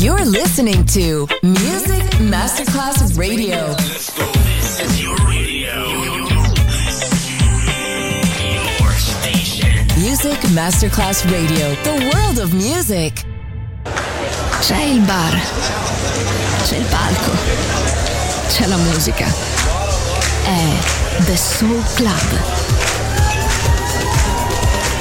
You're listening to Music Masterclass Radio. This is your radio. Your station. Music Masterclass Radio. The world of music. C'è il bar, c'è il palco, c'è la musica. È The Soul Club.